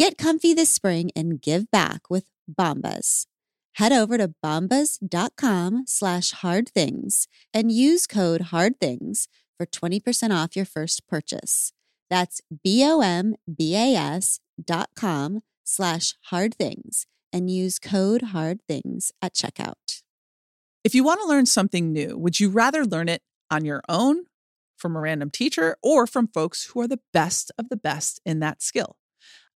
Get comfy this spring and give back with Bombas. Head over to bombas.com slash hard things and use code hard things for 20% off your first purchase. That's B-O-M-B-A-S dot com slash hard things and use code hard things at checkout. If you want to learn something new, would you rather learn it on your own, from a random teacher, or from folks who are the best of the best in that skill?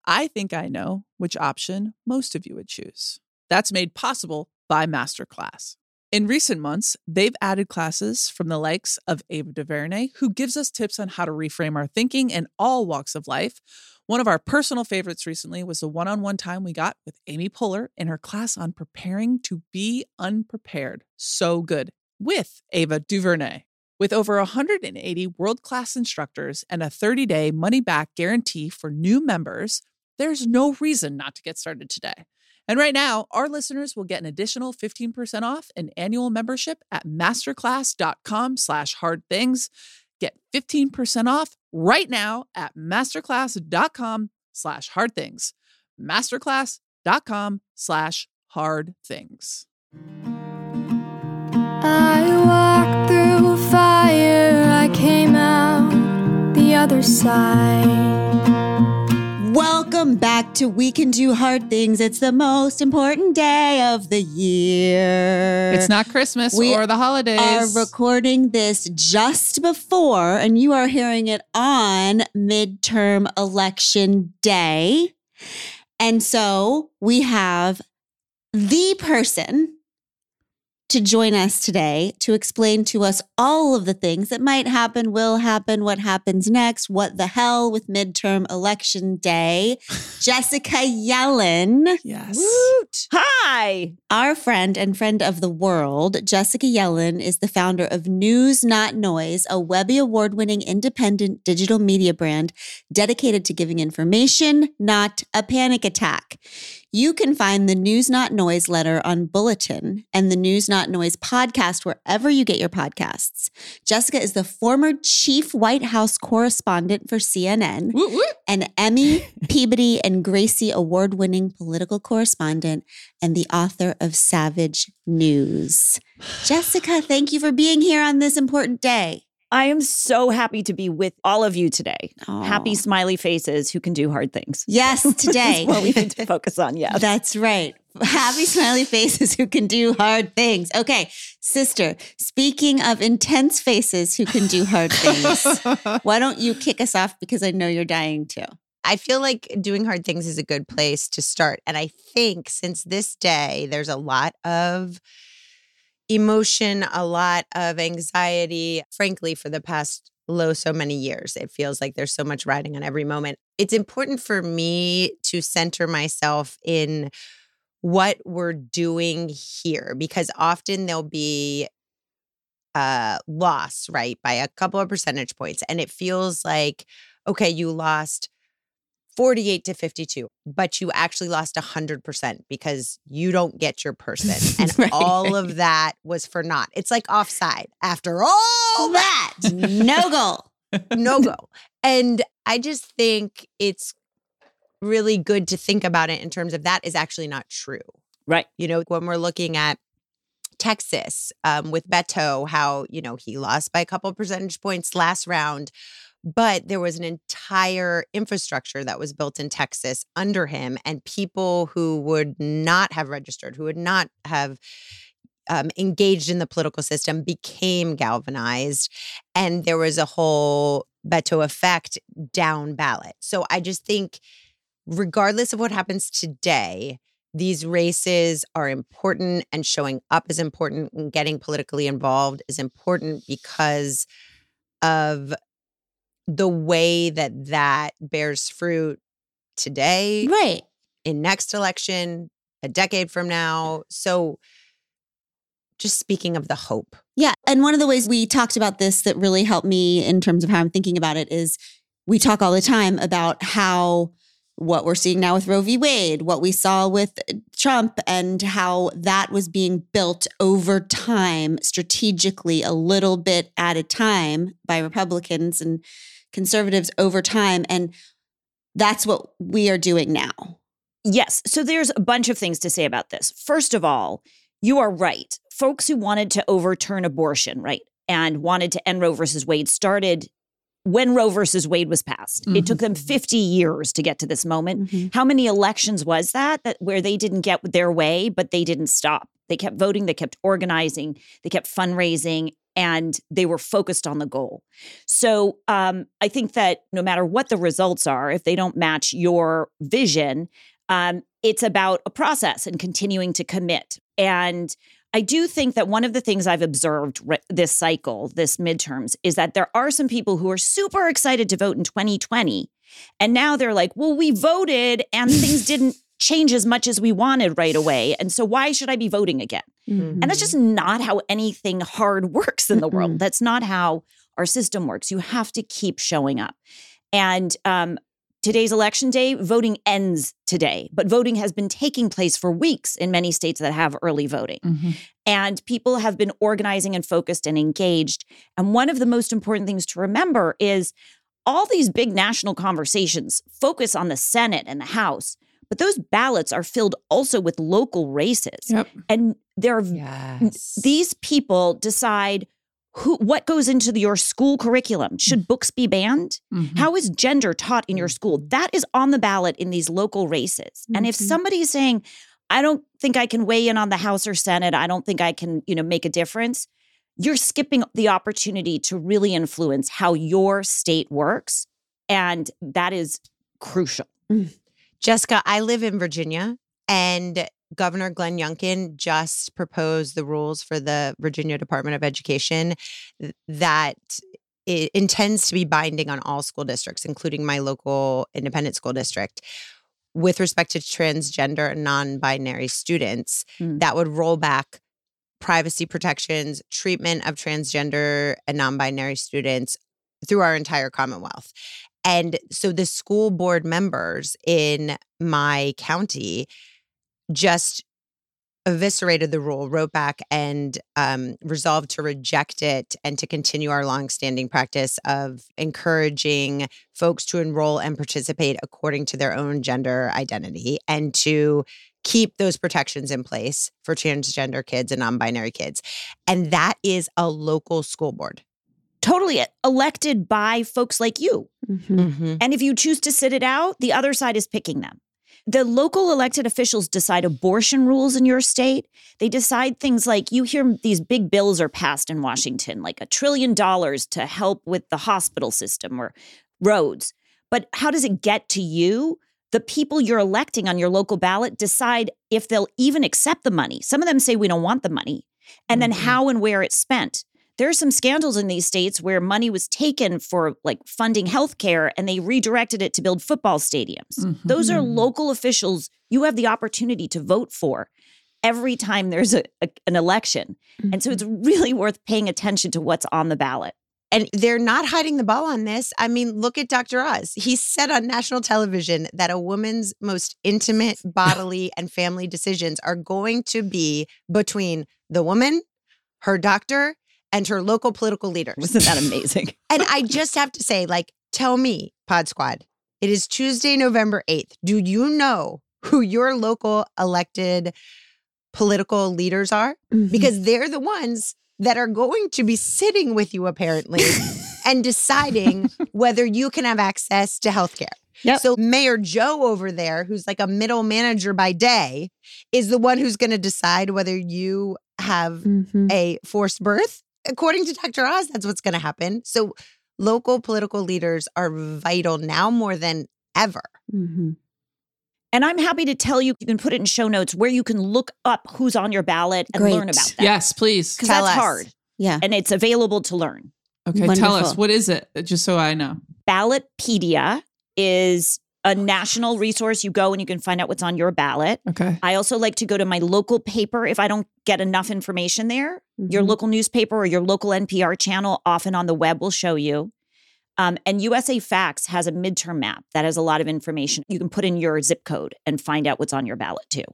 I think I know which option most of you would choose. That's made possible by Masterclass. In recent months, they've added classes from the likes of Ava DuVernay, who gives us tips on how to reframe our thinking in all walks of life. One of our personal favorites recently was the one on one time we got with Amy Poehler in her class on preparing to be unprepared. So good with Ava DuVernay. With over 180 world class instructors and a 30 day money back guarantee for new members, there's no reason not to get started today. And right now, our listeners will get an additional 15% off an annual membership at masterclass.com slash hard things. Get 15% off right now at masterclass.com slash hard things. Masterclass.com slash hard things. I walked through fire, I came out the other side. Welcome back to We Can Do Hard Things. It's the most important day of the year. It's not Christmas We or the holidays. We are recording this just before, and you are hearing it on midterm election day. And so we have the person to join us today to explain to us all of the things that might happen, will happen, what happens next, what the hell with midterm election day. Jessica Yellin. yes. Woot! Hi. Our friend and friend of the world, Jessica Yellin, is the founder of News Not Noise, a Webby Award winning independent digital media brand dedicated to giving information, not a panic attack. You can find the News Not Noise letter on Bulletin and the News Not Noise podcast wherever you get your podcasts. Jessica is the former chief White House correspondent for CNN Woot, woot. an Emmy, Peabody, and Gracie award winning political correspondent, and the author of Savage News. Jessica, thank you for being here on this important day. I am so happy to be with all of you today. Aw. Happy smiley faces who can do hard things. Yes, today. What we need to focus on. Yes. That's right. Happy smiley faces who can do hard things. Okay, sister, speaking of intense faces who can do hard things, why don't you kick us off because I know you're dying too. I feel like doing hard things is a good place to start. And I think since this day, there's a lot of emotion, a lot of anxiety, frankly, for the past low so many years. It feels like there's so much riding on every moment. It's important for me to center myself in what we're doing here because often there'll be a loss, right, by a couple of percentage points. And it feels like, okay, you lost 48 to 52, but you actually lost 100% because you don't get your person. And Right. all of that was for naught. It's like offside after all that. No goal. No go. And I just think it's really good to think about it in terms of that is actually not true. Right. You know, when we're looking at Texas um, with Beto, how, you know, he lost by a couple percentage points last round, but there was an entire infrastructure that was built in Texas under him, and people who would not have registered, who would not have um, engaged in the political system became galvanized. And there was a whole Beto effect down ballot. So I just think, regardless of what happens today, these races are important and showing up is important and getting politically involved is important because of the way that that bears fruit today Right. in next election, a decade from now. So just speaking of the hope. Yeah. And one of the ways we talked about this that really helped me in terms of how I'm thinking about it is we talk all the time about how what we're seeing now with Roe v. Wade, what we saw with Trump, and how that was being built over time, strategically, a little bit at a time by Republicans and conservatives over time. And that's what we are doing now. Yes. So there's a bunch of things to say about this. First of all, you are right. Folks who wanted to overturn abortion, right, and wanted to end Roe versus Wade started when Roe versus Wade was passed. It took them 50 years to get to this moment. Mhm. How many elections was that that where they didn't get their way, but they didn't stop? They kept voting, they kept organizing, they kept fundraising, and they were focused on the goal. So um, I think that no matter what the results are, if they don't match your vision, um, it's about a process and continuing to commit. And I do think that one of the things I've observed re- this cycle, this midterms, is that there are some people who are super excited to vote in 2020. And now they're like, well, we voted and things didn't change as much as we wanted right away. And so why should I be voting again? Mm-hmm. And that's just not how anything hard works in the world. That's not how our system works. You have to keep showing up. And um, today's election day, voting ends today, but voting has been taking place for weeks in many states that have early voting. Mhm. And people have been organizing and focused and engaged. And one of the most important things to remember is all these big national conversations focus on the Senate and the House, but those ballots are filled also with local races. Yep. And there are Yes. these people decide who what goes into the- your school curriculum. Should books be banned? Mhm. How is gender taught in your school? That is on the ballot in these local races. And if Mhm. somebody is saying, I don't think I can weigh in on the House or Senate, I don't think I can, you know, make a difference, you're skipping the opportunity to really influence how your state works. And that is crucial. Jessica, I live in Virginia and Governor Glenn Youngkin just proposed the rules for the Virginia Department of Education that it intends to be binding on all school districts, including my local independent school district, with respect to transgender and non binary students. Mm. That would roll back privacy protections, treatment of transgender and non binary students through our entire Commonwealth. And so the school board members in my county just eviscerated the rule, wrote back and um, resolved to reject it and to continue our longstanding practice of encouraging folks to enroll and participate according to their own gender identity and to keep those protections in place for transgender kids and non-binary kids. And that is a local school board. Totally elected by folks like you. Mhm. And if you choose to sit it out, the other side is picking them. The local elected officials decide abortion rules in your state. They decide things like you hear these big bills are passed in Washington, like a trillion dollars to help with the hospital system or roads. But how does it get to you? The people you're electing on your local ballot decide if they'll even accept the money. Some of them say we don't want the money. And then Mhm. how and where it's spent there are some scandals in these states where money was taken for like funding healthcare and they redirected it to build football stadiums. Mhm. Those are Mhm. local officials you have the opportunity to vote for every time there's a, a- an election. And so it's really worth paying attention to what's on the ballot. And they're not hiding the ball on this. I mean, look at Dr. Oz. He said on national television that a woman's most intimate bodily and family decisions are going to be between the woman, her doctor, and her local political leaders. Wasn't that amazing? And I just have to say, like, tell me, Pod Squad, it is Tuesday, November 8th. Do you know who your local elected political leaders are? Mhm. Because they're the ones that are going to be sitting with you, apparently, and deciding whether you can have access to healthcare. Yep. So Mayor Joe over there, who's like a middle manager by day, is the one who's going to decide whether you have Mhm. a forced birth. According to Dr. Oz, that's what's going to happen. So local political leaders are vital now more than ever. Mhm. And I'm happy to tell you, you can put it in show notes where you can look up who's on your ballot and learn about that. Yes, please. Because that's us. hard Yeah. and it's available to learn. Okay, tell us what is it, just so I know. Ballotpedia is a national resource. You go and you can find out what's on your ballot. Okay. I also like to go to my local paper if I don't get enough information there. Your Mhm. local newspaper or your local NPR channel, often on the web, will show you. Um, and USA Facts has a midterm map that has a lot of information. You can put in your zip code and find out what's on your ballot too.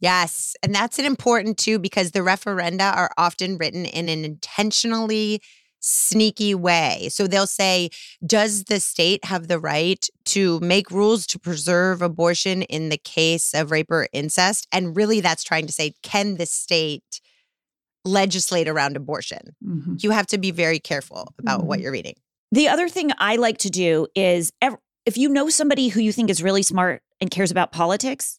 Yes. And that's an important too, because the referenda are often written in an intentionally sneaky way. So they'll say, Does the state have the right to make rules to preserve abortion in the case of rape or incest? And really, that's trying to say, Can the state legislate around abortion? Mhm. You have to be very careful about what Mhm. you're reading. The other thing I like to do is if you know somebody who you think is really smart and cares about politics,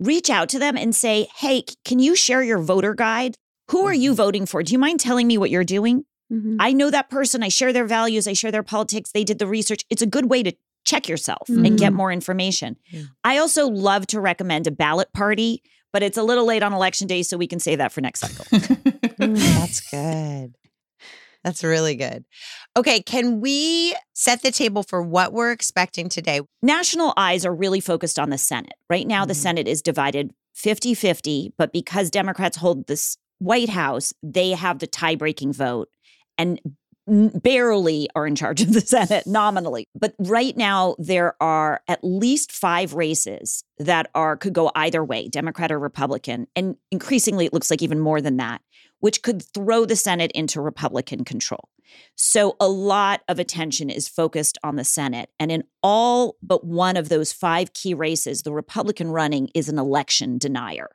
reach out to them and say, Hey, can you share your voter guide? Who are you voting for? Do you mind telling me what you're doing? Mhm. I know that person. I share their values. I share their politics. They did the research. It's a good way to check yourself and get Mhm. more information. Mm. I also love to recommend a ballot party, but it's a little late on election day, so we can save that for next cycle. Mm, that's good. That's really good. Okay, can we set the table for what we're expecting today? National eyes are really focused on the Senate. Right now, the Mhm. Senate is divided 50 50, but because Democrats hold this White House, they have the tie breaking vote and barely are in charge of the Senate nominally. But right now, there are at least five races that are could go either way, Democrat or Republican. And increasingly, it looks like even more than that, which could throw the Senate into Republican control. So a lot of attention is focused on the Senate. And in all but one of those five key races, the Republican running is an election denier.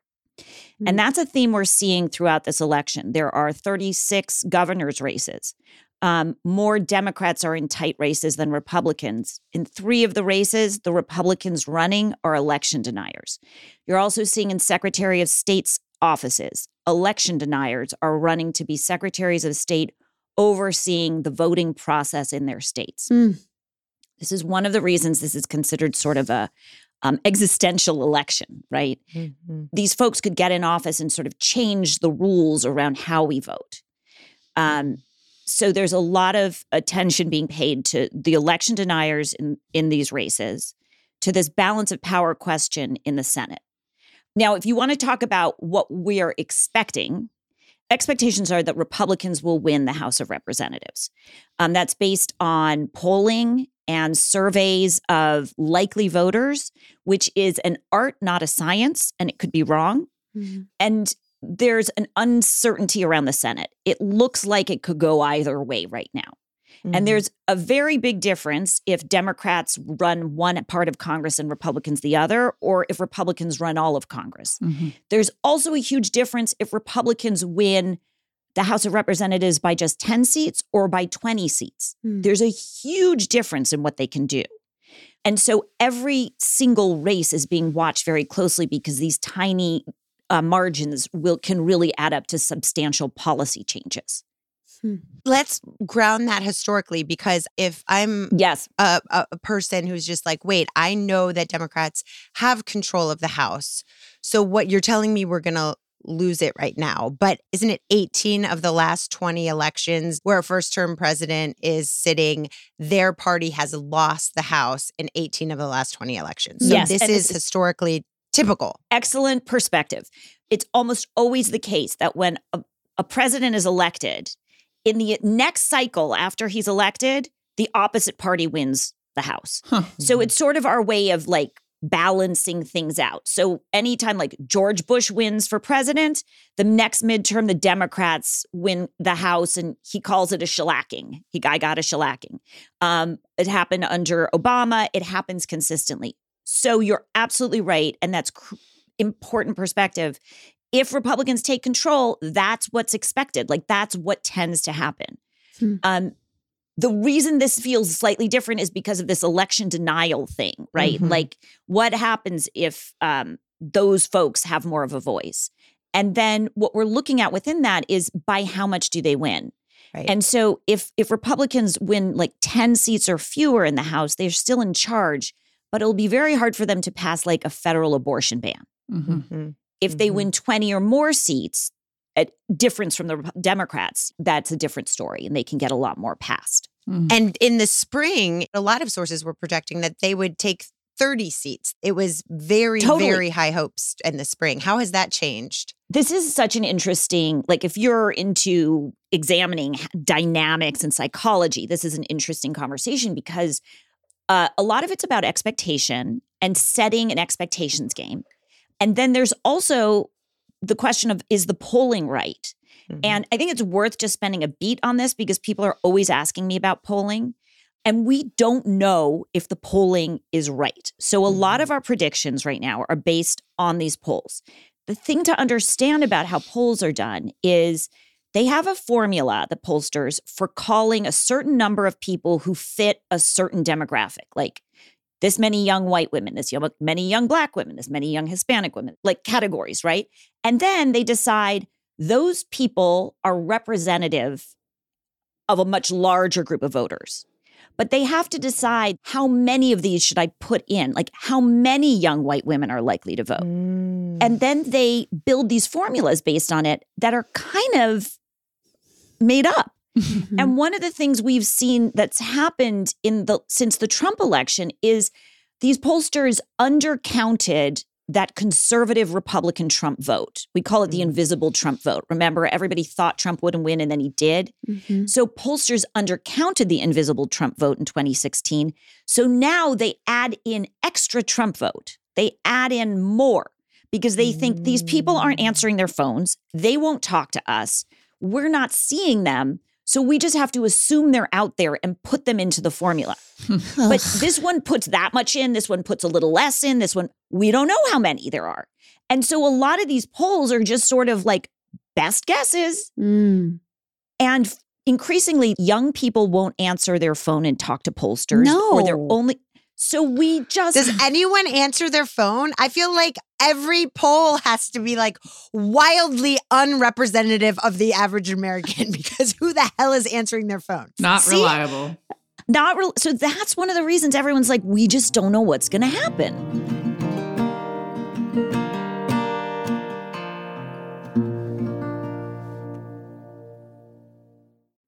And that's a theme we're seeing throughout this election. There are 36 governor's races. Um, more Democrats are in tight races than Republicans. In three of the races, the Republicans running are election deniers. You're also seeing in Secretary of State's offices, election deniers are running to be secretaries of state overseeing the voting process in their states. Mm. This is one of the reasons this is considered sort of a um, existential election, right? These folks could get in office and sort of change the rules around how we vote. Um, so there's a lot of attention being paid to the election deniers in, in these races, to this balance of power question in the Senate. Now, if you want to talk about what we are expecting, expectations are that Republicans will win the House of Representatives. Um, that's based on polling and surveys of likely voters, which is an art, not a science, and it could be wrong. Mhm. And there's an uncertainty around the Senate. It looks like it could go either way right now. Mm-hmm. And there's a very big difference if Democrats run one part of Congress and Republicans the other, or if Republicans run all of Congress. Mhm. There's also a huge difference if Republicans win the House of Representatives by just 10 seats or by 20 seats. Hmm. There's a huge difference in what they can do. And so every single race is being watched very closely because these tiny uh, margins will can really add up to substantial policy changes. Let's ground that historically because if I'm Yes, a, a, a person who's just like, wait, I know that Democrats have control of the House. So what you're telling me we're going to lose it right now. But isn't it 18 of the last 20 elections where a first term president is sitting, their party has lost the House in 18 of the last 20 elections. So Yes, this is is- historically typical. excellent perspective. It's almost always the case that when a, a president is elected, in the next cycle after he's elected, the opposite party wins the House. Huh. So it's sort of our way of like balancing things out. So anytime like George Bush wins for president, the next midterm the Democrats win the House and he calls it a shellacking. He I got a shellacking. Um, it happened under Obama. It happens consistently. So you're absolutely right, and that's cr- important perspective. If Republicans take control, that's what's expected. Like that's what tends to happen. Hmm. Um, the reason this feels slightly different is because of this election denial thing, right? Mhm. Like, what happens if um, those folks have more of a voice? And then what we're looking at within that is by how much do they win? Right. And so if if Republicans win like 10 seats or fewer in the House, they're still in charge, but it'll be very hard for them to pass like a federal abortion ban. Mhm. Mhm. If they Mhm. win 20 or more seats, a difference from the Democrats, that's a different story and they can get a lot more passed. Mhm. And in the spring, a lot of sources were projecting that they would take 30 seats. It was very, Totally. very high hopes in the spring. How has that changed? this is such an interesting like if you're into examining dynamics and psychology this is an interesting conversation because uh, a lot of it's about expectation and setting an expectations game and then there's also the question of is the polling right? Mhm. and i think it's worth just spending a beat on this because people are always asking me about polling and we don't know if the polling is right. So a lot of our predictions right now are based on these polls. The thing to understand about how polls are done is they have a formula, the pollsters, for calling a certain number of people who fit a certain demographic, like this many young white women, this young, many young black women, this many young Hispanic women, like categories, right? And then they decide those people are representative of a much larger group of voters. But they have to decide how many of these should I put in? Like, how many young white women are likely to vote? Mm. And then they build these formulas based on it that are kind of made up. Mhm. And one of the things we've seen that's happened in the since the Trump election is these pollsters undercounted that conservative Republican Trump vote. We call it the Mm. invisible Trump vote. Remember, everybody thought Trump wouldn't win and then he did. Mhm. So pollsters undercounted the invisible Trump vote in 2016. So now they add in extra Trump vote. They add in more because they think these people aren't answering their phones. They won't talk to us. We're not seeing them. So we just have to assume they're out there and put them into the formula. But this one puts that much in, this one puts a little less in, this one, we don't know how many there are. And so a lot of these polls are just sort of like best guesses. Mm. And increasingly, young people won't answer their phone and talk to pollsters. Or they're only. So we just. Does anyone answer their phone? I feel like every poll has to be like wildly unrepresentative of the average American because who the hell is answering their phone? Not See? reliable. not real. So that's one of the reasons everyone's like, we just don't know what's going to happen.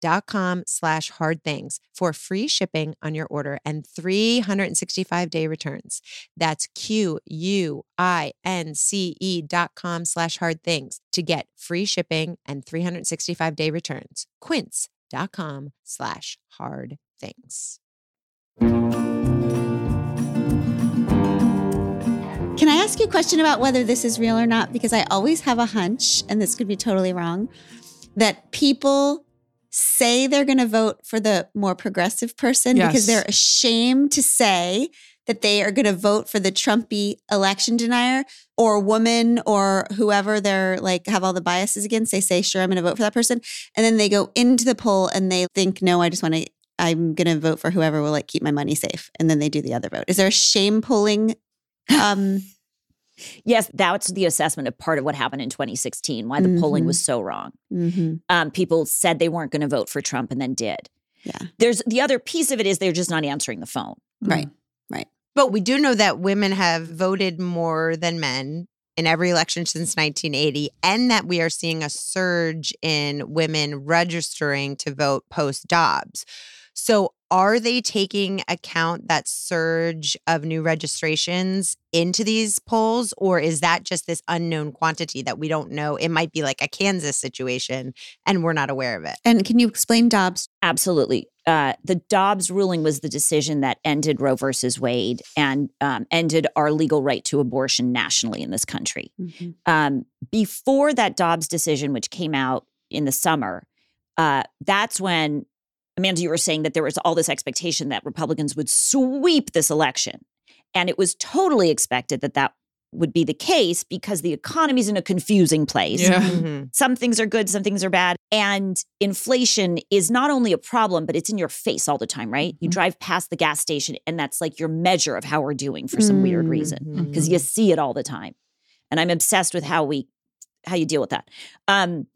quince.com slash hard things for free shipping on your order and 365 day returns. That's Q U I N C E dot com slash hard things to get free shipping and 365 day returns. Quince.com slash hard things. Can I ask you a question about whether this is real or not? Because I always have a hunch, and this could be totally wrong, that people say they're going to vote for the more progressive person because they're ashamed to say that they are going to vote for the Trumpy election denier or woman or whoever they're like have all the biases against. They say, sure, I'm going to vote for that person. And then they go into the poll and they think, no, I just want to, I'm going to vote for whoever will like keep my money safe. And then they do the other vote. Is there a shame polling? Um, Yes, that's the assessment of part of what happened in 2016, why the polling Mhm. was so wrong. mhm. Um, people said they weren't going to vote for Trump and then did. Yeah. There's the other piece of it is they're just not answering the phone. Right. Right. But we do know that women have voted more than men in every election since 1980, and that we are seeing a surge in women registering to vote post Dobbs. So, are they taking account that surge of new registrations into these polls, or is that just this unknown quantity that we don't know? It might be like a Kansas situation, and we're not aware of it. And can you explain Dobbs? Absolutely. Uh, the Dobbs ruling was the decision that ended Roe versus Wade and um, ended our legal right to abortion nationally in this country. Um, before that Dobbs decision, which came out in the summer, uh, that's when Amanda, you were saying that there was all this expectation that Republicans would sweep this election. And it was totally expected that that would be the case because the economy's in a confusing place. Yeah. Mhm. Some things are good, some things are bad. And inflation is not only a problem, but it's in your face all the time, right? You Mhm. drive past the gas station, and that's like your measure of how we're doing for some weird Mm. reason because you see it all the time. And I'm obsessed with how we how you deal with that. Um,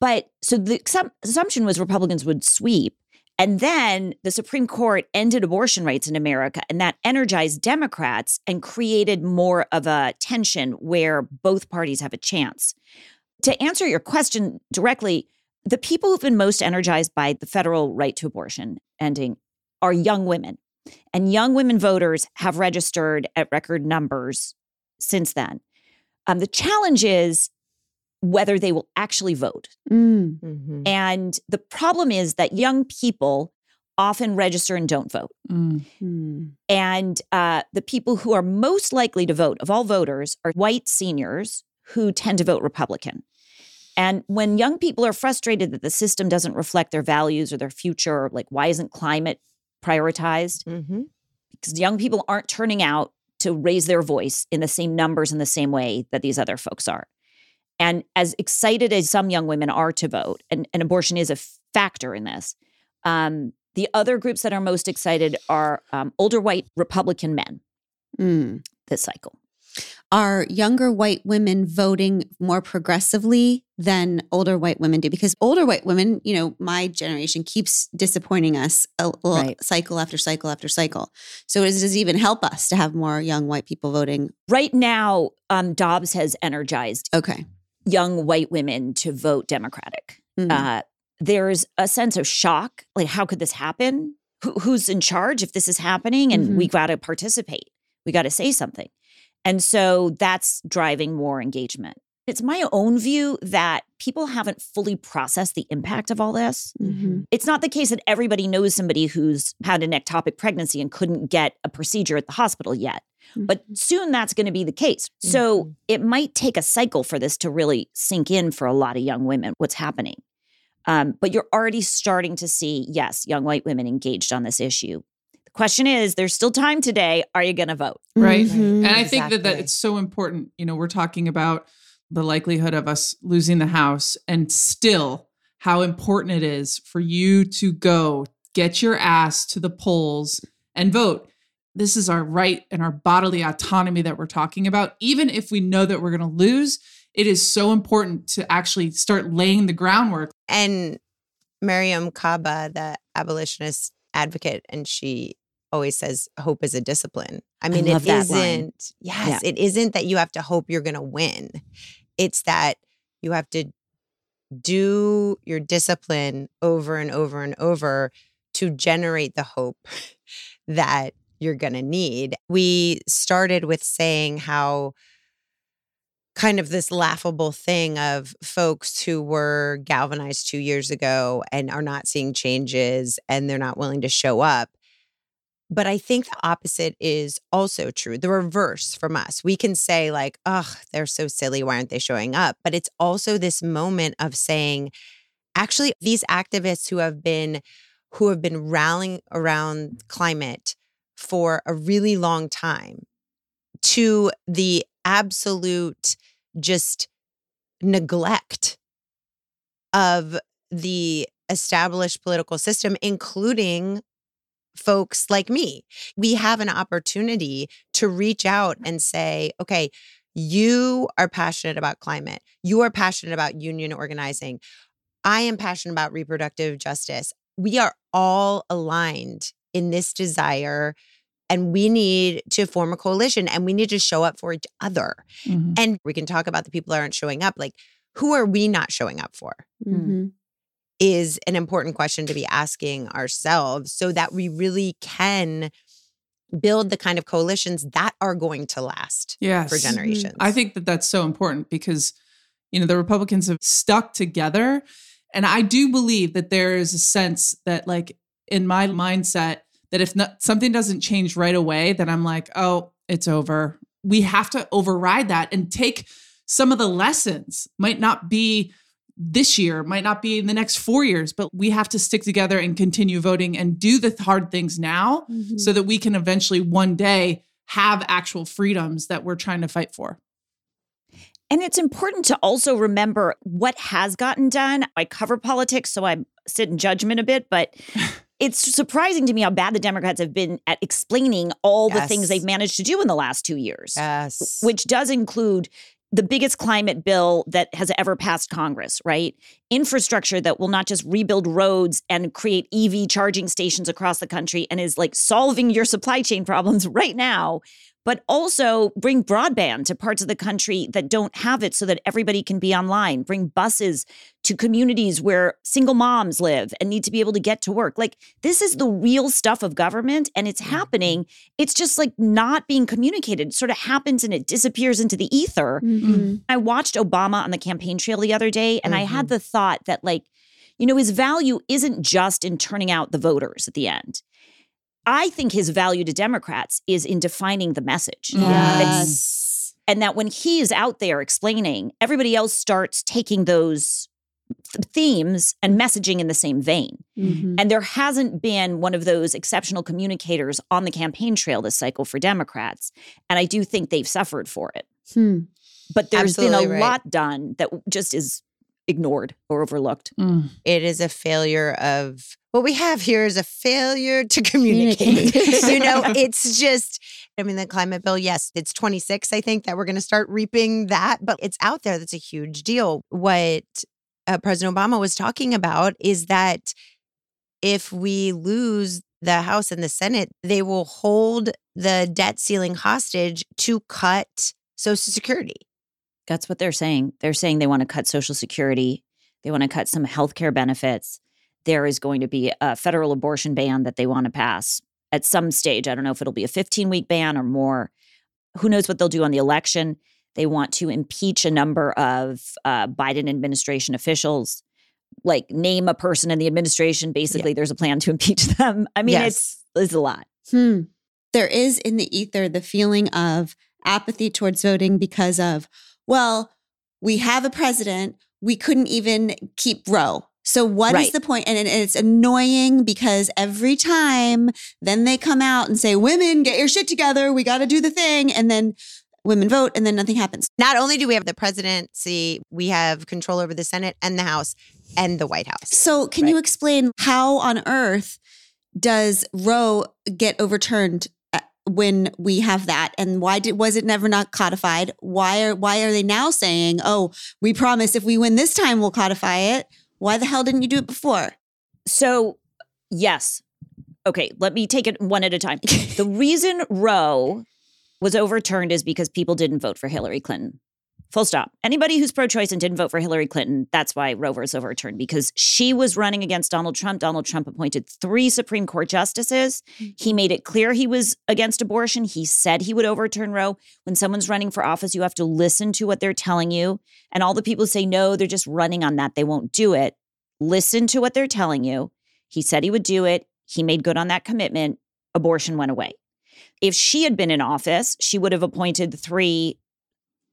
but so the assump- assumption was Republicans would sweep. And then the Supreme Court ended abortion rights in America, and that energized Democrats and created more of a tension where both parties have a chance. To answer your question directly, the people who've been most energized by the federal right to abortion ending are young women. And young women voters have registered at record numbers since then. Um, the challenge is whether they will actually vote. Mm. Mhm. And the problem is that young people often register and don't vote. Mm. Mm. And uh, the people who are most likely to vote of all voters are white seniors who tend to vote Republican. And when young people are frustrated that the system doesn't reflect their values or their future, like why isn't climate prioritized? Mhm. Because young people aren't turning out to raise their voice in the same numbers in the same way that these other folks are. And as excited as some young women are to vote, and, and abortion is a factor in this, um, the other groups that are most excited are um, older white Republican men Mm. this cycle. Are younger white women voting more progressively than older white women do? Because older white women, you know, my generation keeps disappointing us a, a Right. cycle after cycle after cycle. So does it even help us to have more young white people voting? Right now, um, Dobbs has energized Okay. Young white women to vote Democratic. Mm. Uh, there's a sense of shock. Like, how could this happen? Who, who's in charge if this is happening? And Mhm. we got to participate. We got to say something. And so that's driving more engagement. It's my own view that people haven't fully processed the impact of all this. Mhm. It's not the case that everybody knows somebody who's had an ectopic pregnancy and couldn't get a procedure at the hospital yet. But soon that's going to be the case. So Mhm. it might take a cycle for this to really sink in for a lot of young women, what's happening. Um, but you're already starting to see, yes, young white women engaged on this issue. The question is, there's still time today. Are you going to vote? Right. Mhm. And I think that, that it's so important. You know, we're talking about the likelihood of us losing the House and still how important it is for you to go get your ass to the polls and vote. This is our right and our bodily autonomy that we're talking about. Even if we know that we're going to lose, it is so important to actually start laying the groundwork. And Mariame Kaba, the abolitionist advocate, and she always says hope is a discipline. I mean, love it that line. isn't, yes, it isn't that you have to hope you're going to win. It's that you have to do your discipline over and over and over to generate the hope that you're going to need. We started with saying how kind of this laughable thing of folks who were galvanized two years ago and are not seeing changes and they're not willing to show up. But I think the opposite is also true. The reverse from us. We can say, like, oh, they're so silly. Why aren't they showing up? But it's also this moment of saying, actually, these activists who have been who have been rallying around climate for a really long time to the absolute just neglect of the established political system, including folks like me. We have an opportunity to reach out and say, okay, you are passionate about climate. You are passionate about union organizing. I am passionate about reproductive justice. We are all aligned in this desire and we need to form a coalition and we need to show up for each other. Mhm. And we can talk about the people that aren't showing up. Like, who are we not showing up for? Mhm. Is an important question to be asking ourselves so that we really can build the kind of coalitions that are going to last Yes. for generations. I think that that's so important because, you know, the Republicans have stuck together. And I do believe that there is a sense that, like, in my mindset, that if not, something doesn't change right away, then I'm like, oh, it's over. We have to override that and take some of the lessons. Might not be this year, might not be in the next four years, but we have to stick together and continue voting and do the hard things now Mm-hmm. so that we can eventually one day have actual freedoms that we're trying to fight for. And it's important to also remember what has gotten done. I cover politics, so I sit in judgment a bit, but it's surprising to me how bad the Democrats have been at explaining all the things they've managed to do in the last two years, Yes. which does include the biggest climate bill that has ever passed Congress, right? Infrastructure that will not just rebuild roads and create EV charging stations across the country and is like solving your supply chain problems right now, but also bring broadband to parts of the country that don't have it so that everybody can be online, bring buses to communities where single moms live and need to be able to get to work. Like this is the real stuff of government and it's mm-hmm. happening. It's just like not being communicated. It sort of happens and it disappears into the ether. Mhm. I watched Obama on the campaign trail the other day, and I had mm-hmm. the thought that, like, you know, his value isn't just in turning out the voters at the end. I think his value to Democrats is in defining the message. Yes. And that when he is out there explaining, everybody else starts taking those th- themes and messaging in the same vein. Mhm. And there hasn't been one of those exceptional communicators on the campaign trail this cycle for Democrats. And I do think they've suffered for it Hmm. but there's been a right. lot done that just is ignored or overlooked. it is a failure of what we have here is a failure to communicate. You know, it's just, I mean, the climate bill, yes, it's 26, I think, that we're going to start reaping that, but it's out there. That's a huge deal. What uh, President Obama was talking about is that if we lose the House and the Senate, they will hold the debt ceiling hostage to cut Social Security. That's what they're saying. They're saying they want to cut Social Security, they want to cut some healthcare benefits. There is going to be a federal abortion ban that they want to pass at some stage. I don't know if it'll be a 15 week ban or more. Who knows what they'll do on the election? They want to impeach a number of uh, Biden administration officials, like name a person in the administration. Basically, there's a plan to impeach them. I mean, Yes. it's it's a lot. Hmm. There is in the ether the feeling of apathy towards voting because of, well, we have a president. We couldn't even keep Roe. So what is Right. the point? And, and it's annoying because every time then they come out and say, women, get your shit together. We got to do the thing. And then women vote and then nothing happens. Not only do we have the presidency, we have control over the Senate and the House and the White House. So, can you explain how on earth does Roe get overturned uh, when we have that, and why did was it never not codified? Why are why are they now saying, "Oh, we promise if we win this time, we'll codify it"? Why the hell didn't you do it before? So, yes. Okay, let me take it one at a time. the reason Roe was overturned is because people didn't vote for Hillary Clinton. Full stop. Anybody who's pro choice and didn't vote for Hillary Clinton, that's why Roe was overturned because she was running against Donald Trump. Donald Trump appointed three Supreme Court justices. Mm-hmm. He made it clear he was against abortion. He said he would overturn Roe. When someone's running for office, you have to listen to what they're telling you. And all the people say, no, they're just running on that, they won't do it. Listen to what they're telling you. He said he would do it. He made good on that commitment. Abortion went away. If she had been in office, she would have appointed three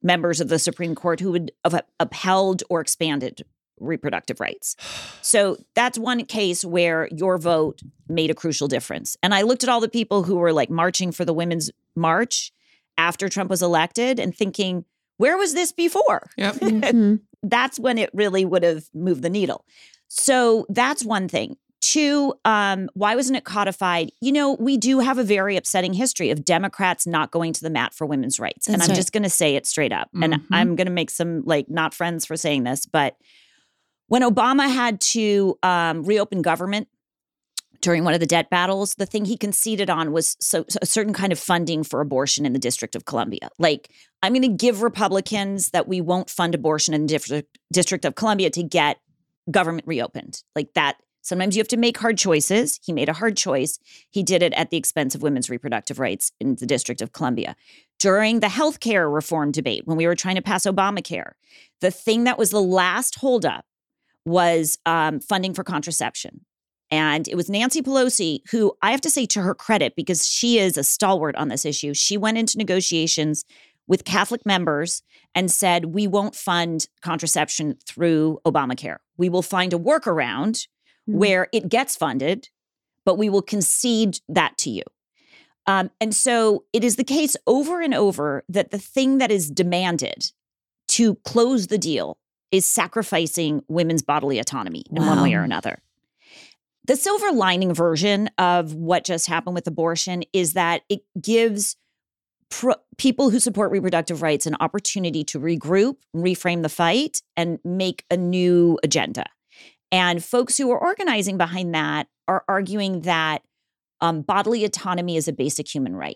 members of the Supreme Court who would have upheld or expanded reproductive rights. So that's one case where your vote made a crucial difference. And I looked at all the people who were like marching for the women's march after Trump was elected and thinking, where was this before? Yep. Mhm. that's when it really would have moved the needle. So that's one thing. Two, um, why wasn't it codified? You know, we do have a very upsetting history of Democrats not going to the mat for women's rights. and I'm right. just going to say it straight up. And Mhm. I'm going to make some like not friends for saying this, but when Obama had to um, reopen government during one of the debt battles, the thing he conceded on was so, so a certain kind of funding for abortion in the District of Columbia. Like, I'm going to give Republicans that we won't fund abortion in the District, District of Columbia to get government reopened. Like that. Sometimes you have to make hard choices. He made a hard choice. He did it at the expense of women's reproductive rights in the District of Columbia. During the healthcare reform debate, when we were trying to pass Obamacare, the thing that was the last holdup was um, funding for contraception. And it was Nancy Pelosi, who I have to say to her credit, because she is a stalwart on this issue. She went into negotiations with Catholic members and said, we won't fund contraception through Obamacare. We will find a workaround Hmm. where it gets funded, but we will concede that to you. Um, and so it is the case over and over that the thing that is demanded to close the deal is sacrificing women's bodily autonomy in one way or another. The silver lining version of what just happened with abortion is that it gives pro- people who support reproductive rights an opportunity to regroup, reframe the fight, and make a new agenda. And folks who are organizing behind that are arguing that um, bodily autonomy is a basic human right.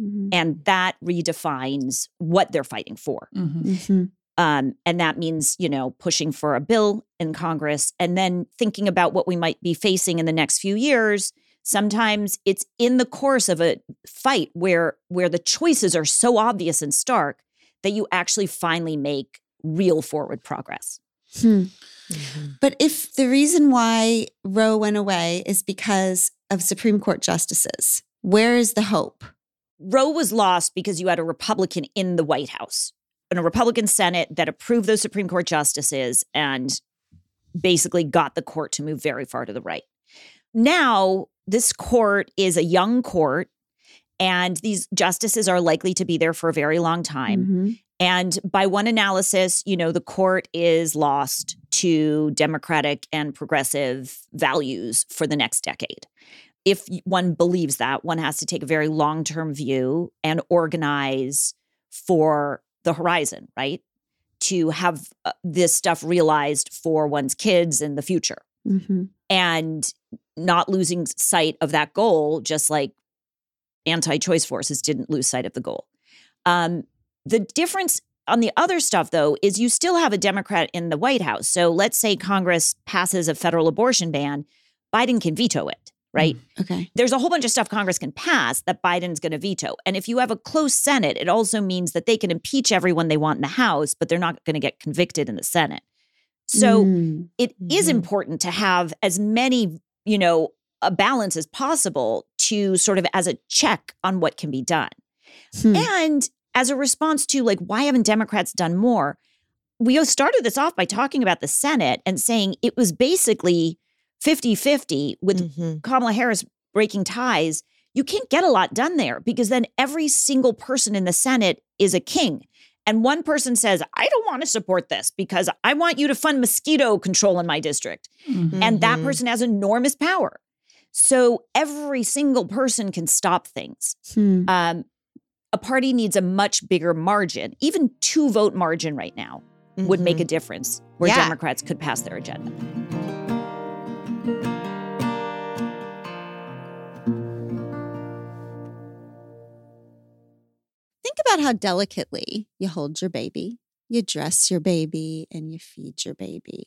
Mhm. And that redefines what they're fighting for. Mhm. Mhm. Um, and that means, you know, pushing for a bill in Congress and then thinking about what we might be facing in the next few years. Sometimes it's in the course of a fight where where the choices are so obvious and stark that you actually finally make real forward progress. Hmm. Mm-hmm. But if the reason why Roe went away is because of Supreme Court justices, where is the hope? Roe was lost because you had a Republican in the White House and a Republican Senate that approved those Supreme Court justices and basically got the court to move very far to the right. Now, this court is a young court, and these justices are likely to be there for a very long time. Mhm. And by one analysis, you know, the court is lost to democratic and progressive values for the next decade. If one believes that, one has to take a very long term view and organize for the horizon, right? To have uh, this stuff realized for one's kids and the future Mhm. and not losing sight of that goal, just like anti choice forces didn't lose sight of the goal. Um, the difference on the other stuff, though, is you still have a Democrat in the White House. So let's say Congress passes a federal abortion ban, Biden can veto it, right? Okay. There's a whole bunch of stuff Congress can pass that Biden's going to veto. And if you have a close Senate, it also means that they can impeach everyone they want in the House, but they're not going to get convicted in the Senate. So Mm. it is Mhm. important to have as many, you know, a balance as possible to sort of as a check on what can be done. Hmm. And as a response to like, why haven't Democrats done more? We started this off by talking about the Senate and saying it was basically 50 50 with Mhm. Kamala Harris breaking ties. You can't get a lot done there because then every single person in the Senate is a king. And one person says, I don't want to support this because I want you to fund mosquito control in my district. And that Mhm. person has enormous power. So every single person can stop things. Hmm. Um, a party needs a much bigger margin. Even two vote margin right now would make a difference where Yeah. Democrats could pass their agenda. Think about how delicately you hold your baby, you dress your baby, and you feed your baby.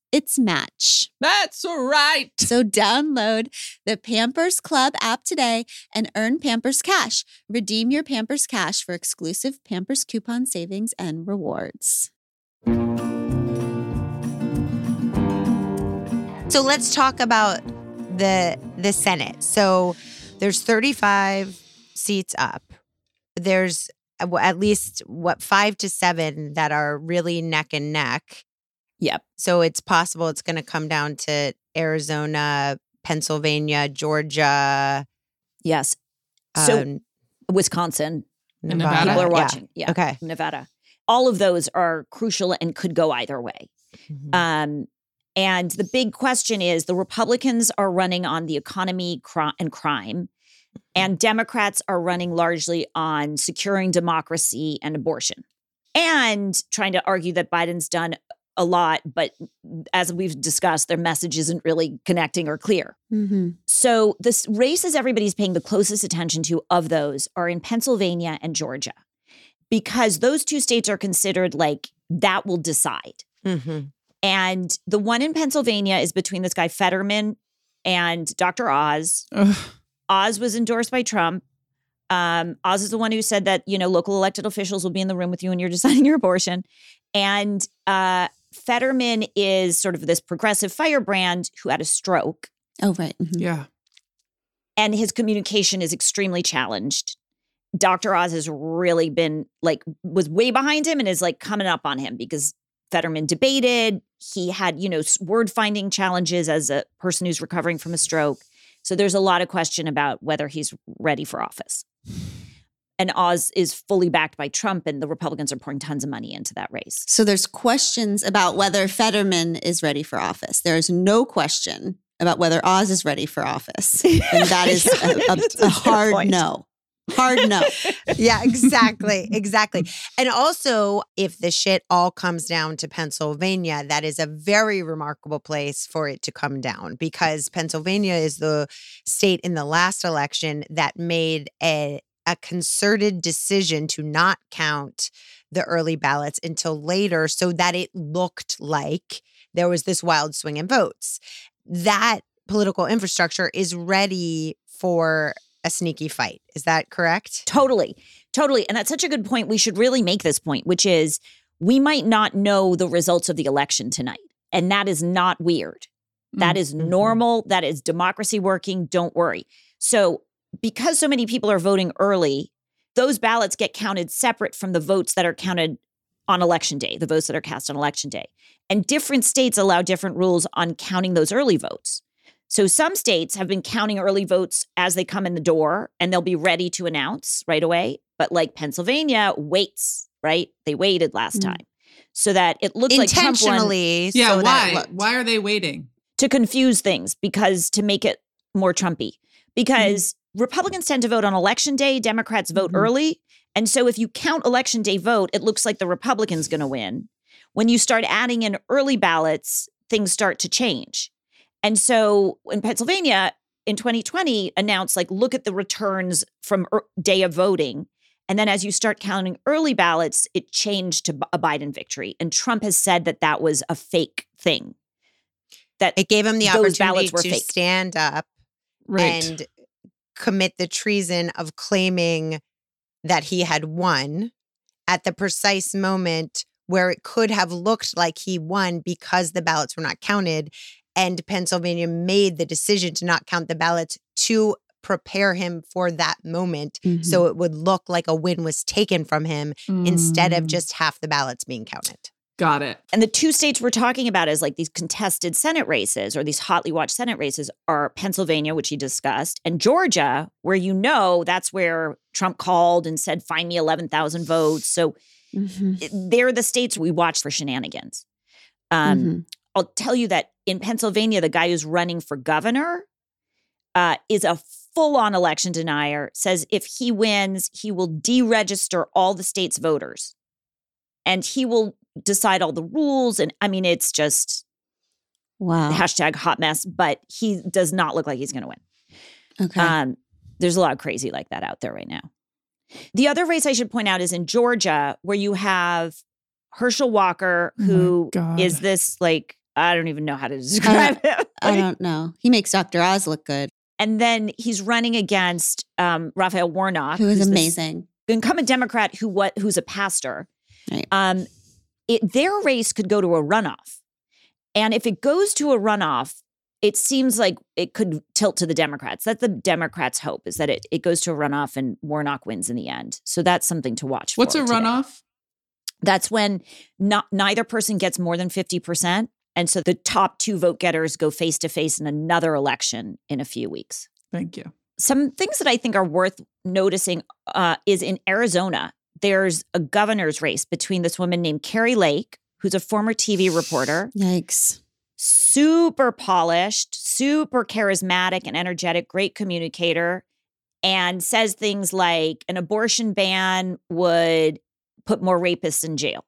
its match. That's right. So download the Pampers Club app today and earn Pampers Cash. Redeem your Pampers Cash for exclusive Pampers coupon savings and rewards. So let's talk about the the Senate. So there's 35 seats up. There's uh, at least what 5 to 7 that are really neck and neck. Yep. So it's possible it's going to come down to Arizona, Pennsylvania, Georgia, Yes. So um, Wisconsin, Nevada? people are watching. Yeah. Okay. Nevada. All of those are crucial and could go either way. Mhm. Um, and the big question is the Republicans are running on the economy cri- and crime. And Democrats are running largely on securing democracy and abortion and trying to argue that Biden's done a lot, but as we've discussed, their message isn't really connecting or clear. Mm-hmm. So the races everybody's paying the closest attention to of those are in Pennsylvania and Georgia, because those two states are considered like that will decide. Mm-hmm. And the one in Pennsylvania is between this guy Fetterman and Dr. Oz. Ugh. Oz was endorsed by Trump. Um, Oz is the one who said that you know local elected officials will be in the room with you when you're deciding your abortion, and uh, Fetterman is sort of this progressive firebrand who had a stroke, Oh, right. mhm. Yeah. and his communication is extremely challenged. Dr. Oz has really been like was way behind him and is like coming up on him because Fetterman debated. He had, you know, word finding challenges as a person who's recovering from a stroke. So there's a lot of question about whether he's ready for office. And Oz is fully backed by Trump, and the Republicans are pouring tons of money into that race. So there's questions about whether Fetterman is ready for office. There is no question about whether Oz is ready for office. And that is a, a- a hard point. no. Hard no. yeah, exactly. Exactly. And also, if the shit all comes down to Pennsylvania, that is a very remarkable place for it to come down because Pennsylvania is the state in the last election that made a a concerted decision to not count the early ballots until later so that it looked like there was this wild swing in votes. That political infrastructure is ready for a sneaky fight. Is that correct? Totally. Totally. And that's such a good point. We should really make this point, which is we might not know the results of the election tonight. And that is not weird. That is Mhm. normal. That is democracy working. Don't worry. So, because so many people are voting early, those ballots get counted separate from the votes that are counted on election day, the votes that are cast on election day. And different states allow different rules on counting those early votes. So some states have been counting early votes as they come in the door and they'll be ready to announce right away. But like Pennsylvania waits, right? They waited last Mm. time. So that it looks like Trump won intentionally. Yeah. so why? looked- Why are they waiting? to confuse things because to make it more Trumpy. Because Republicans tend to vote on election day, Democrats vote Mhm. early. And so if you count election day vote, it looks like the Republicans going to win. When you start adding in early ballots, things start to change. And so in Pennsylvania in 2020 announced like look at the returns from er- day of voting. And then as you start counting early ballots, it changed to a Biden victory. And Trump has said that that was a fake thing. That It gave him the opportunity to fake. stand up Right. and commit the treason of claiming that he had won at the precise moment where it could have looked like he won because the ballots were not counted. And Pennsylvania made the decision to not count the ballots to prepare him for that moment. Mhm. So it would look like a win was taken from him instead of Mm, just half the ballots being counted. Got it. And the two states we're talking about as like these contested Senate races or these hotly watched Senate races are Pennsylvania, which he discussed, and Georgia, where you know that's where Trump called and said, find me 11,000 votes. So Mhm. they're the states we watch for shenanigans. Um, Mhm. I'll tell you that in Pennsylvania, the guy who's running for governor uh, is a full on election denier, says if he wins, he will deregister all the state's voters and he will decide all the rules. And I mean, it's just Wow. hashtag hot mess, but he does not look like he's going to win. Okay. Um, there's a lot of crazy like that out there right now. The other race I should point out is in Georgia, where you have Herschel Walker, Oh who God. is this like, I don't even know how to describe him. I don't know. He makes Dr. Oz look good, And then he's running against um, Raphael Warnock, who is who's this amazing. incumbent Democrat who what who's a pastor. Right. Um, it, their race could go to a runoff, and if it goes to a runoff, it seems like it could tilt to the Democrats. That's the Democrats' hope is that it it goes to a runoff and Warnock wins in the end. So that's something to watch. What's a today. runoff? That's when not neither person gets more than fifty percent, and so the top two vote getters go face to face in another election in a few weeks Thank you. some things that I think are worth noticing uh, is in Arizona, there's a governor's race between this woman named Kari Lake, who's a former TV reporter, Yikes. super polished, super charismatic and energetic, great communicator, and says things like an abortion ban would put more rapists in jail.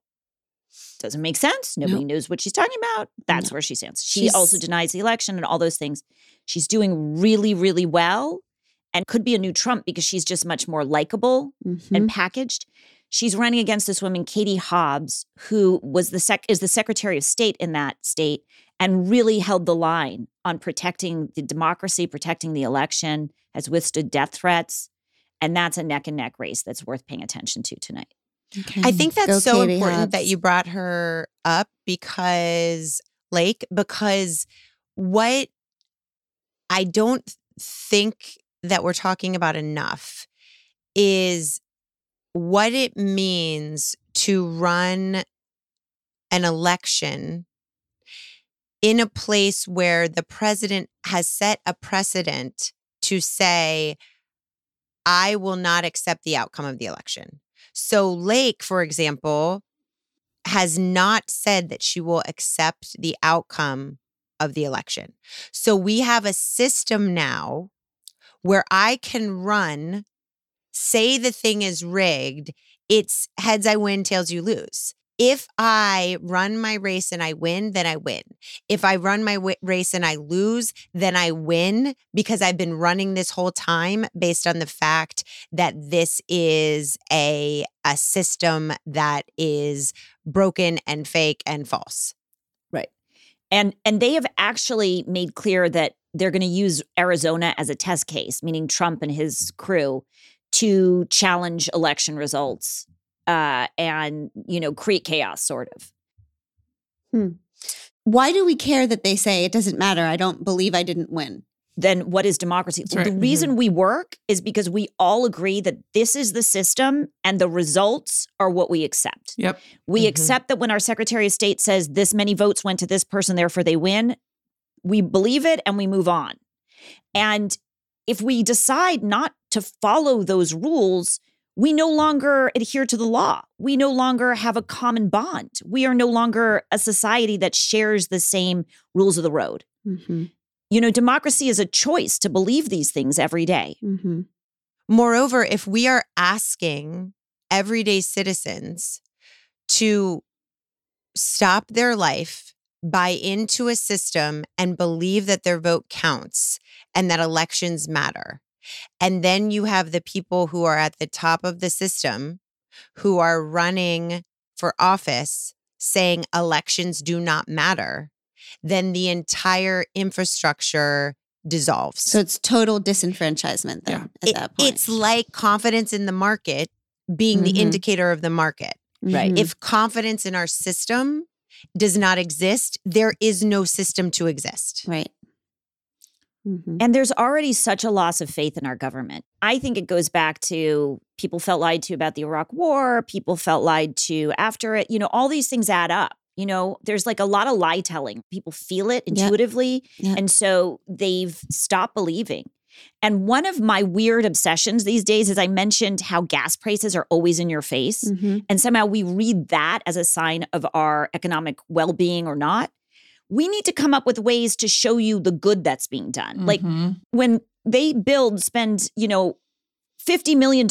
Doesn't make sense. Nobody knows what she's talking about. That's No. where she stands. She She's- also denies the election and all those things. She's doing really, really well and could be a new Trump because she's just much more likable Mhm. and packaged. She's running against this woman, Katie Hobbs, who was the sec- is the Secretary of State in that state and really held the line on protecting the democracy, protecting the election, has withstood death threats. And that's a neck and neck race that's worth paying attention to tonight. Okay. I think that's Go so Katie important that you brought her up because, Lake, because what I don't think that we're talking about enough is what it means to run an election in a place where the president has set a precedent to say, I will not accept the outcome of the election. So, Lake, for example, has not said that she will accept the outcome of the election. So, we have a system now where I can run, say the thing is rigged, it's heads I win, tails you lose. If I run my race and I win, then I win. If I run my wi- race and I lose, then I win because I've been running this whole time based on the fact that this is a a system that is broken and fake and false. And and they have actually made clear that they're going to use Arizona as a test case, meaning Trump and his crew, to challenge election results uh, and you know create chaos, sort of. Why do we care that they say it doesn't matter? I don't believe I didn't win. Then what is democracy? Right. The Mhm. reason we work is because we all agree that this is the system and the results are what we accept. Yep. We Mhm. accept that when our Secretary of State says this many votes went to this person, therefore they win, we believe it and we move on. And if we decide not to follow those rules, we no longer adhere to the law. We no longer have a common bond. We are no longer a society that shares the same rules of the road. Mm-hmm. You know, democracy is a choice to believe these things every day. Mm-hmm. Moreover, if we are asking everyday citizens to stop their life, buy into a system, and believe that their vote counts and that elections matter, and then you have the people who are at the top of the system who are running for office saying elections do not matter, then the entire infrastructure dissolves. So it's total disenfranchisement then Yeah. at It- that point. It's like confidence in the market being Mhm. the indicator of the market. Right. Mhm. If confidence in our system does not exist, there is no system to exist. right. Mhm. And there's already such a loss of faith in our government. I think it goes back to people felt lied to about the Iraq war, people felt lied to after it. You know, all these things add up. You know, there's like a lot of lie telling. People feel it intuitively. Yep. And so they've stopped believing. And one of my weird obsessions these days is I mentioned how gas prices are always in your face. Mhm. And somehow we read that as a sign of our economic well being or not. We need to come up with ways to show you the good that's being done. Like Mhm. when they build, spend, you know, $50 million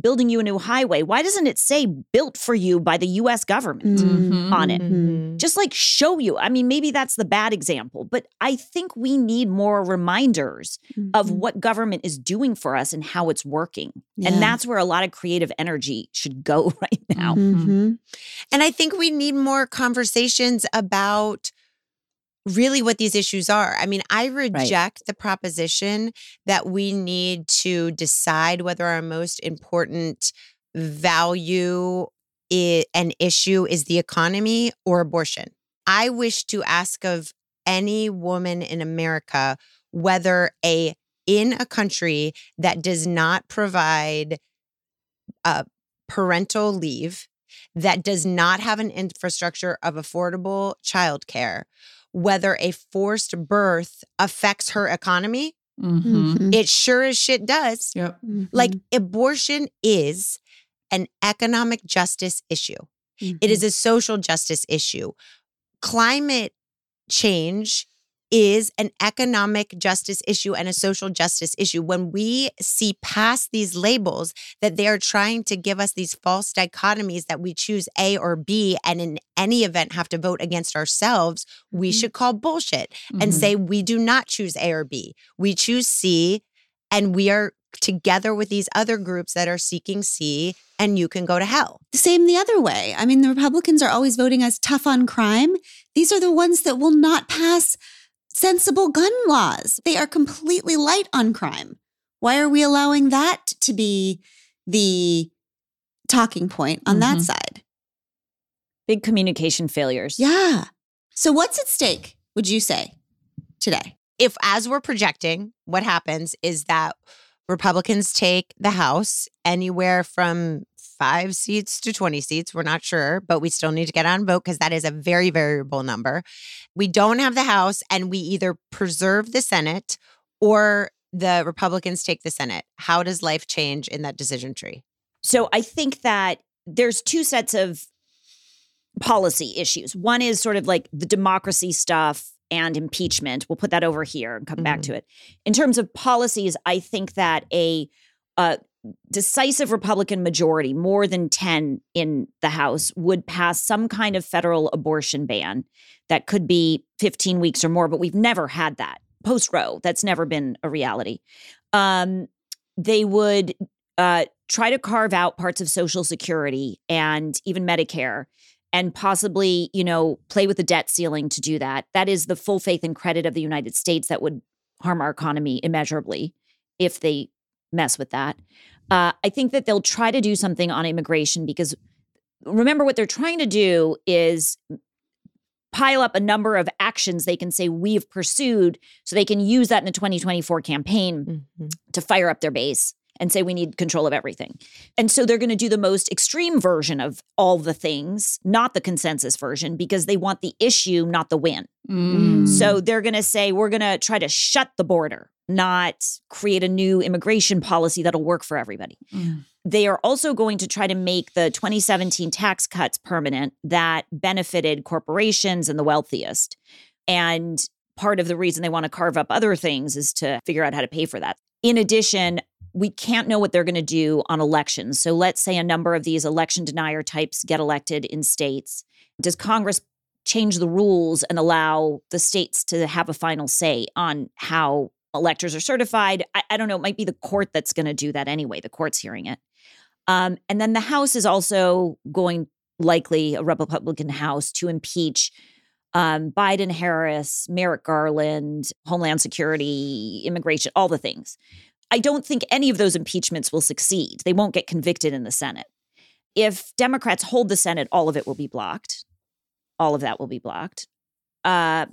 building you a new highway, why doesn't it say built for you by the US government Mhm. on it? Mhm. Just like show you. I mean, maybe that's the bad example, but I think we need more reminders of Mhm. what government is doing for us and how it's working. Yeah. And that's where a lot of creative energy should go right now. Mhm. And I think we need more conversations about really what these issues are. I mean, I reject the proposition that we need to decide whether our most important value i- an issue is the economy or abortion. I wish to ask of any woman in America whether a in a country that does not provide uh, parental leave, that does not have an infrastructure of affordable childcare, whether a forced birth affects her economy. Mhm. Mhm. It sure as shit does. Yep. Like Mhm. abortion is an economic justice issue. It Mhm. is a social justice issue. Climate change is an economic justice issue and a social justice issue. When we see past these labels that they're trying to give us these false dichotomies that we choose A or B, and in any event have to vote against ourselves, we Mhm. should call bullshit and Mhm. say we do not choose A or B. We choose C, and we are together with these other groups that are seeking C, and you can go to hell. The same the other way. I mean, the Republicans are always voting as tough on crime. These are the ones that will not pass sensible gun laws. They are completely light on crime. Why are we allowing that to be the talking point on that Mhm. side? Big communication failures. Yeah. So, what's at stake, would you say, today? if as we're projecting, what happens is that Republicans take the House anywhere from five seats to 20 seats. We're not sure, but we still need to get on vote because that is a very variable number. We don't have the House, and we either preserve the Senate or the Republicans take the Senate. How does life change in that decision tree? So I think that there's two sets of policy issues. One is sort of like the democracy stuff and impeachment. We'll put that over here and come back Mhm. to it. In terms of policies, I think that a uh, decisive Republican majority, more than 10 in the House, would pass some kind of federal abortion ban that could be 15 weeks or more, but we've never had that. Post Roe, that's never been a reality. Um, they would uh, try to carve out parts of Social Security and even Medicare and possibly, you know, play with the debt ceiling to do that. That is the full faith and credit of the United States that would harm our economy immeasurably if they mess with that. Uh, I think that they'll try to do something on immigration because remember what they're trying to do is pile up a number of actions they can say we've pursued so they can use that in the 2024 campaign to fire up their base and say we need control of everything. And so they're going to do the most extreme version of all the things, not the consensus version, because they want the issue, not the win. Mm. So they're going to say we're going to try to shut the border, not create a new immigration policy that'll work for everybody. Mm. They are also going to try to make the 2017 tax cuts permanent that benefited corporations and the wealthiest. And part of the reason they want to carve up other things is to figure out how to pay for that. In addition, we can't know what they're going to do on elections. So let's say a number of these election denier types get elected in states. Does Congress change the rules and allow the states to have a final say on how electors are certified? I, I don't know. It might be the court that's going to do that anyway. The court's hearing it. Um, and then the House is also going, likely a Republican House, to impeach um, Biden, Harris, Merrick Garland, Homeland Security, immigration, all the things. I don't think any of those impeachments will succeed. They won't get convicted in the Senate. If Democrats hold the Senate, all of it will be blocked. All of that will be blocked. Uh,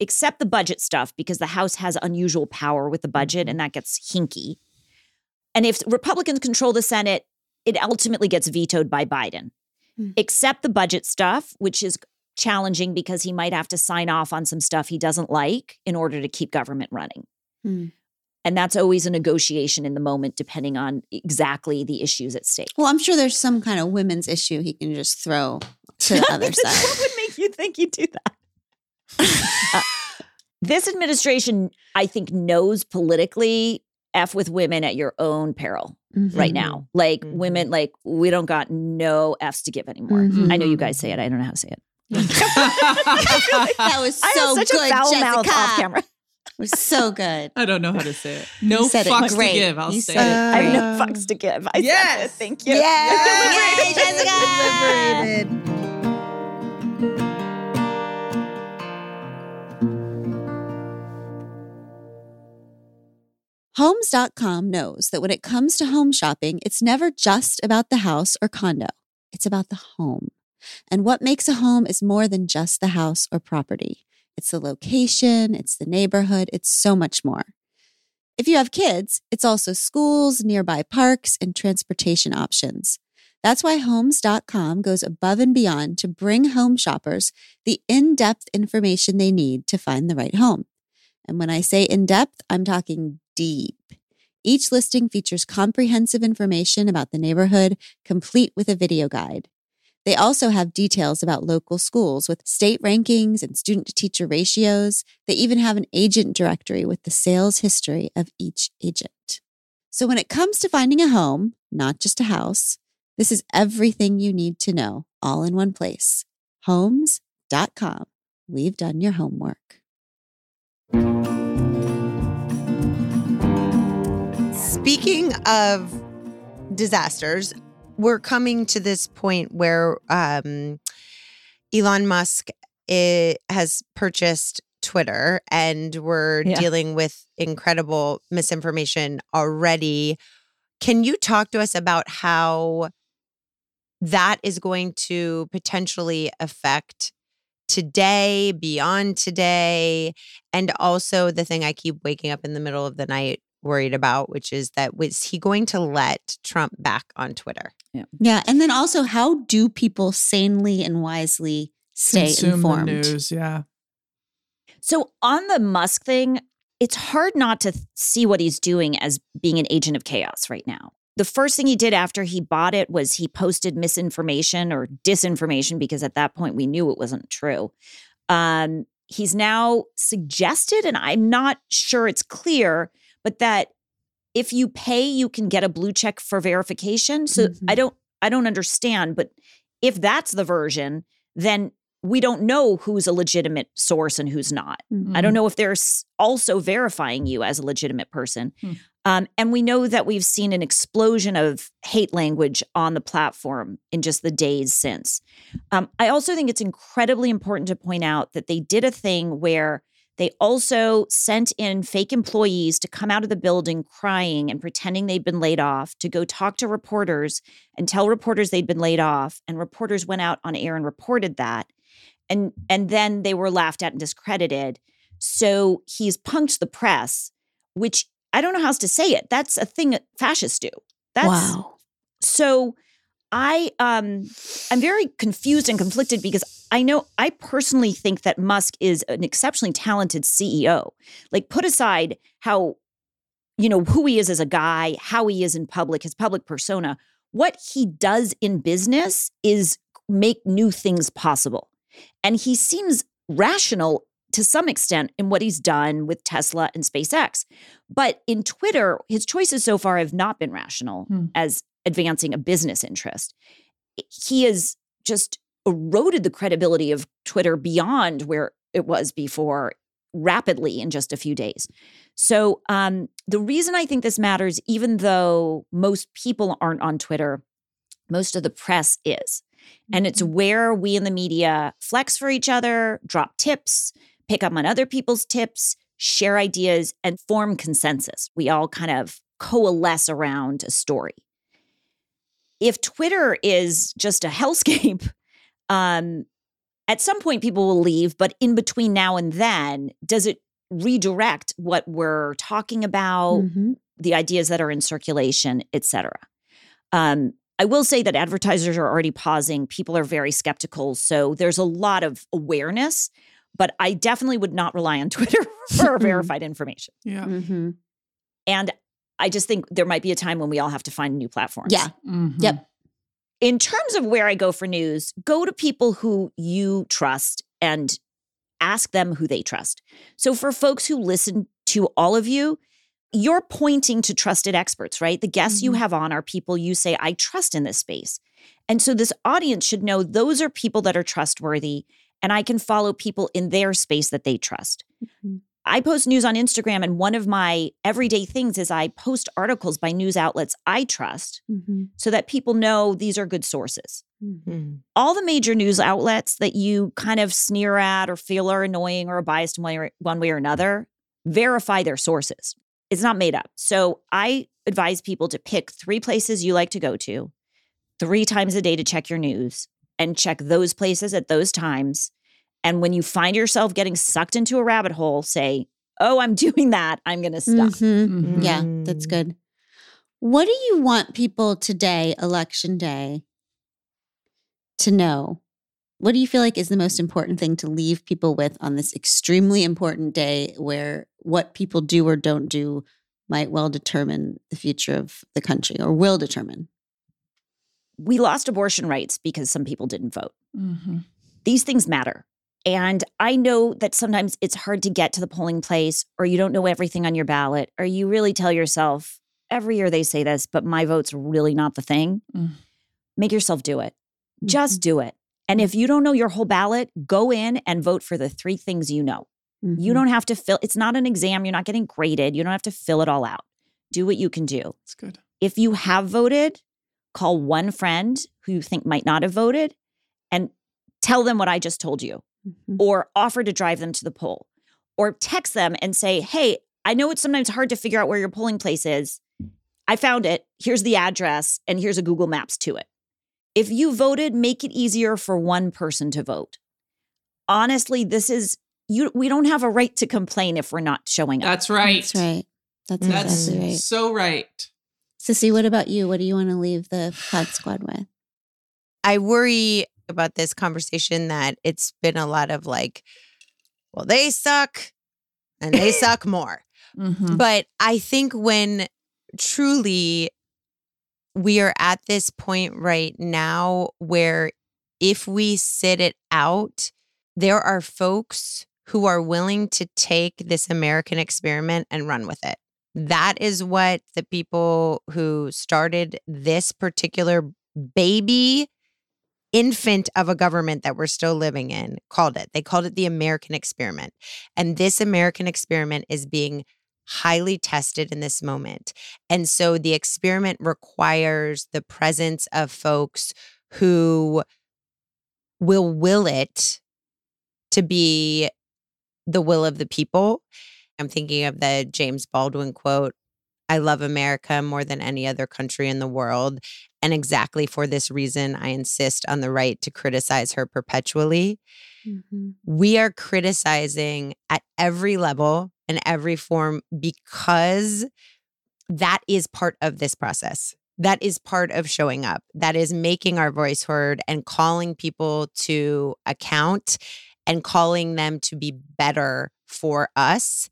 except the budget stuff, because the House has unusual power with the budget and that gets hinky. And if Republicans control the Senate, it ultimately gets vetoed by Biden. Hmm. Except the budget stuff, which is challenging because he might have to sign off on some stuff he doesn't like in order to keep government running. Hmm. And that's always a negotiation in the moment, depending on exactly the issues at stake. Well, I'm sure there's some kind of women's issue he can just throw to the other side. what would make you think he'd do that? Uh, this administration, I think, knows politically F with women at your own peril right Mhm. now. Like Mhm. women, like we don't got no F's to give anymore. Mhm. I know you guys say it. I don't know how to say it. That was I so have such good, a foul Jessica. mouth off camera. It was so good. I don't know how to say it. No said it fucks great. to give. I'll You say said it. I have no fucks to give. I said yes. it. Thank you. Yes. Yay, Jessica! Homes.com knows that when it comes to home shopping, it's never just about the house or condo. It's about the home. And what makes a home is more than just the house or property. It's the location, it's the neighborhood, it's so much more. If you have kids, it's also schools, nearby parks, and transportation options. That's why Homes.com goes above and beyond to bring home shoppers the in depth information they need to find the right home. And when I say in depth, I'm talking deep. Each listing features comprehensive information about the neighborhood, complete with a video guide. They also have details about local schools with state rankings and student to teacher ratios. They even have an agent directory with the sales history of each agent. So when it comes to finding a home, not just a house, this is everything you need to know all in one place. Homes.com. We've done your homework. Speaking of disasters, we're coming to this point where um, Elon Musk i- has purchased Twitter and we're Yeah. dealing with incredible misinformation already. Can you talk to us about how that is going to potentially affect today, beyond today, and also the thing I keep waking up in the middle of the night worried about, which is that was he going to let Trump back on Twitter? Yeah. Yeah. And then also, how do people sanely and wisely stay Consume informed? the news. Yeah. So on the Musk thing, it's hard not to th- see what he's doing as being an agent of chaos right now. The first thing he did after he bought it was he posted misinformation or disinformation because at that point we knew it wasn't true. Um, he's now suggested, and I'm not sure it's clear, but that if you pay, you can get a blue check for verification. So Mhm. I don't, I don't understand. But if that's the version, then we don't know who's a legitimate source and who's not. Mhm. I don't know if they're also verifying you as a legitimate person. Hmm. Um, and we know that we've seen an explosion of hate language on the platform in just the days since. Um, I also think it's incredibly important to point out that they did a thing where they also sent in fake employees to come out of the building crying and pretending they'd been laid off to go talk to reporters and tell reporters they'd been laid off. And reporters went out on air and reported that. And, and then they were laughed at and discredited. So he's punked the press, which I don't know how else to say it. That's a thing that fascists do. That's wow. so I um I'm very confused and conflicted because I know I personally think that Musk is an exceptionally talented CEO. Like put aside how you know who he is as a guy, how he is in public, his public persona, what he does in business is make new things possible. And he seems rational to some extent in what he's done with Tesla and SpaceX. But in Twitter, his choices so far have not been rational Hmm. as advancing a business interest. He has just eroded the credibility of Twitter beyond where it was before rapidly in just a few days. So, um, the reason I think this matters, even though most people aren't on Twitter, most of the press is. And it's where we in the media flex for each other, drop tips, pick up on other people's tips, share ideas, and form consensus. We all kind of coalesce around a story. If Twitter is just a hellscape, um, at some point people will leave, but in between now and then, does it redirect what we're talking about, Mhm. the ideas that are in circulation, et cetera? Um, I will say that advertisers are already pausing. People are very skeptical. So there's a lot of awareness, but I definitely would not rely on Twitter for verified information. Yeah. Mhm. And I just think there might be a time when we all have to find new platforms. Yeah. Mhm. Yep. In terms of where I go for news, go to people who you trust and ask them who they trust. So for folks who listen to all of you, you're pointing to trusted experts, right? The guests you Mhm. have on are people you say, I trust in this space. And so this audience should know those are people that are trustworthy, and I can follow people in their space that they trust. Mhm. I post news on Instagram, and one of my everyday things is I post articles by news outlets I trust Mhm. so that people know these are good sources. Mhm. Hmm. All the major news outlets that you kind of sneer at or feel are annoying or are biased in one way or, one way or another, verify their sources. It's not made up. So I advise people to pick three places you like to go to, three times a day to check your news, and check those places at those times. And when you find yourself getting sucked into a rabbit hole, say, Oh, I'm doing that. I'm going to stop. Mhm. Mhm. Yeah, that's good. What do you want people today, election day, to know? What do you feel like is the most important thing to leave people with on this extremely important day where what people do or don't do might well determine the future of the country or will determine? we lost abortion rights because some people didn't vote. Mm-hmm. These things matter. And I know that sometimes it's hard to get to the polling place, or you don't know everything on your ballot, or you really tell yourself, every year they say this, but my vote's really not the thing. Mm. Make yourself do it. Just do it. And if you don't know your whole ballot, go in and vote for the three things you know. Mm-hmm. You don't have to fill, it's not an exam. You're not getting graded. You don't have to fill it all out. Do what you can do. It's good. If you have voted, call one friend who you think might not have voted and tell them what I just told you, Mhm. or offer to drive them to the poll, or text them and say, Hey, I know it's sometimes hard to figure out where your polling place is. I found it. Here's the address, and here's a Google Maps to it. If you voted, make it easier for one person to vote. Honestly, this is you we don't have a right to complain if we're not showing up. That's right. That's right. That's That's exactly right. so right. Sissy, what about you? What do you want to leave the pod squad with? I worry about this conversation that it's been a lot of like, well, they suck and they suck more. Mhm. But I think when truly we are at this point right now where if we sit it out, there are folks who are willing to take this American experiment and run with it. That is what the people who started this particular baby infant of a government that we're still living in called it. They called it the American experiment. And this American experiment is being highly tested in this moment. And so the experiment requires the presence of folks who will will it to be the will of the people. I'm thinking of the James Baldwin quote I love America more than any other country in the world. And exactly for this reason, I insist on the right to criticize her perpetually Mhm. we are criticizing at every level and every form because that is part of this process. That is part of showing up. That is making our voice heard and calling people to account and calling them to be better for us.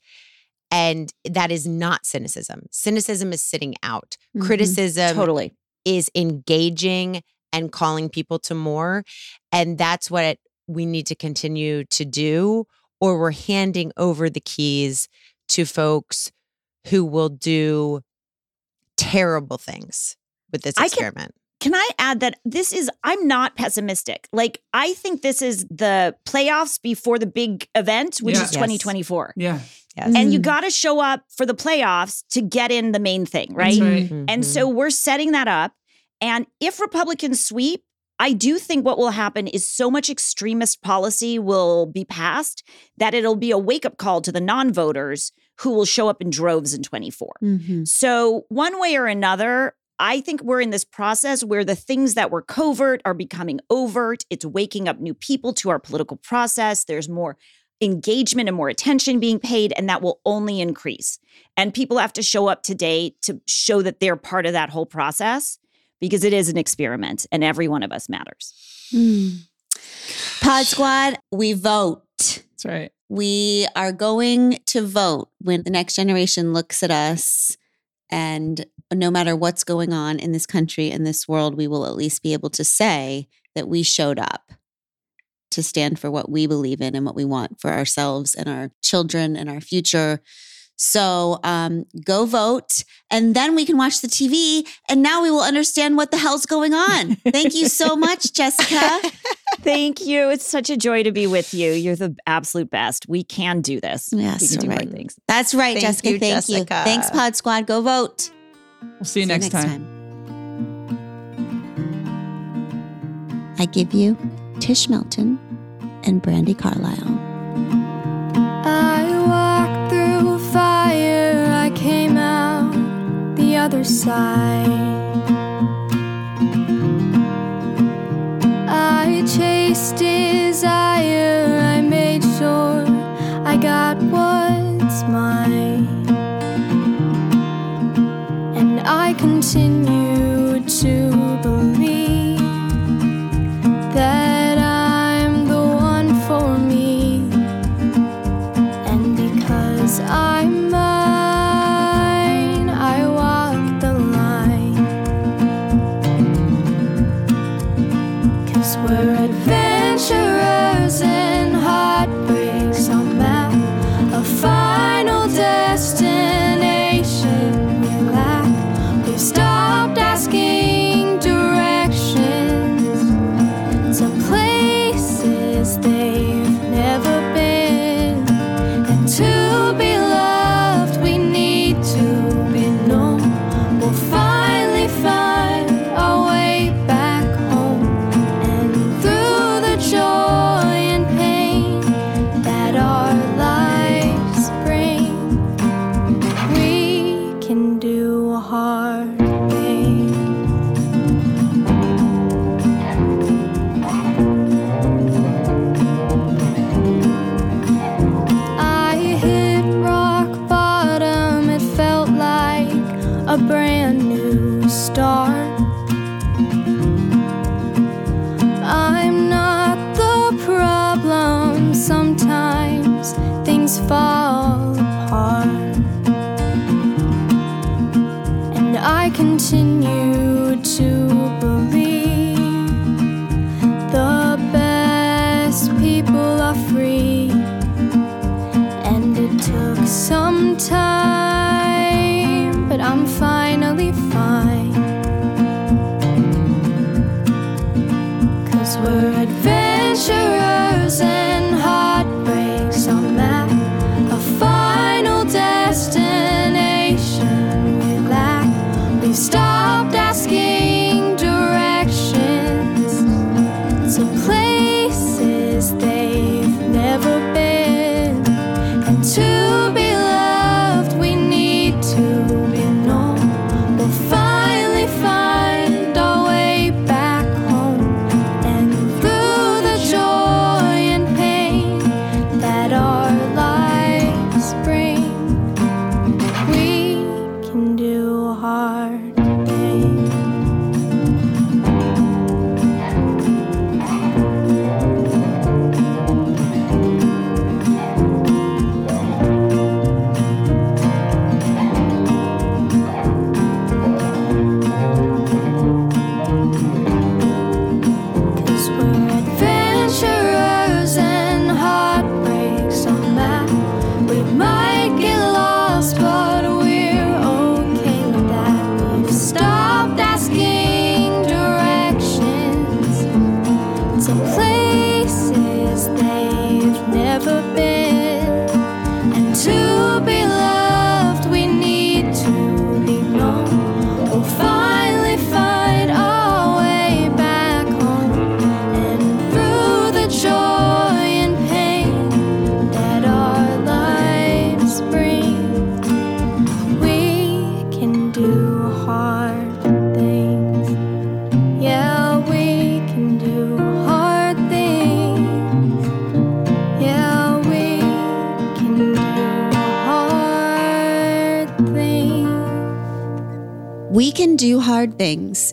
And that is not cynicism. Cynicism is sitting out. Mhm. Criticism totally. Is engaging and calling people to more. And that's what we need to continue to do, or we're handing over the keys to folks who will do terrible things with this experiment. Can I add that this is, I'm not pessimistic. Like, I think this is the playoffs before the big event, which Yeah. is Yes. 2024. Yeah. yes. And you Mm. got to show up for the playoffs to get in the main thing, right? That's right. And Mhm. so we're setting that up. And if Republicans sweep, I do think what will happen is so much extremist policy will be passed that it'll be a wake up call to the non voters who will show up in droves in 24. Mhm. So, one way or another, I think we're in this process where the things that were covert are becoming overt. It's waking up new people to our political process. There's more engagement and more attention being paid, and that will only increase. And people have to show up today to show that they're part of that whole process because it is an experiment and every one of us matters. Mm. Pod squad, we vote. That's right. We are going to vote when the next generation looks at us. And no matter what's going on in this country, and this world, we will at least be able to say that we showed up to stand for what we believe in and what we want for ourselves and our children and our future. So um, go vote, and then we can watch the TV, and now we will understand what the hell's going on. Thank you so much, Jessica. Thank you. It's such a joy to be with you. You're the absolute best. We can do this. Yes, we can do right. hard things. That's right, Thank Jessica. you, thank you. Jessica. Thanks, Pod Squad. Go vote. We'll see you, See next, time. I give you Tish Melton and Brandi Carlile. I walked through fire, I came out the other side. I chased desire, I made sure I got what's mine. Continue to believe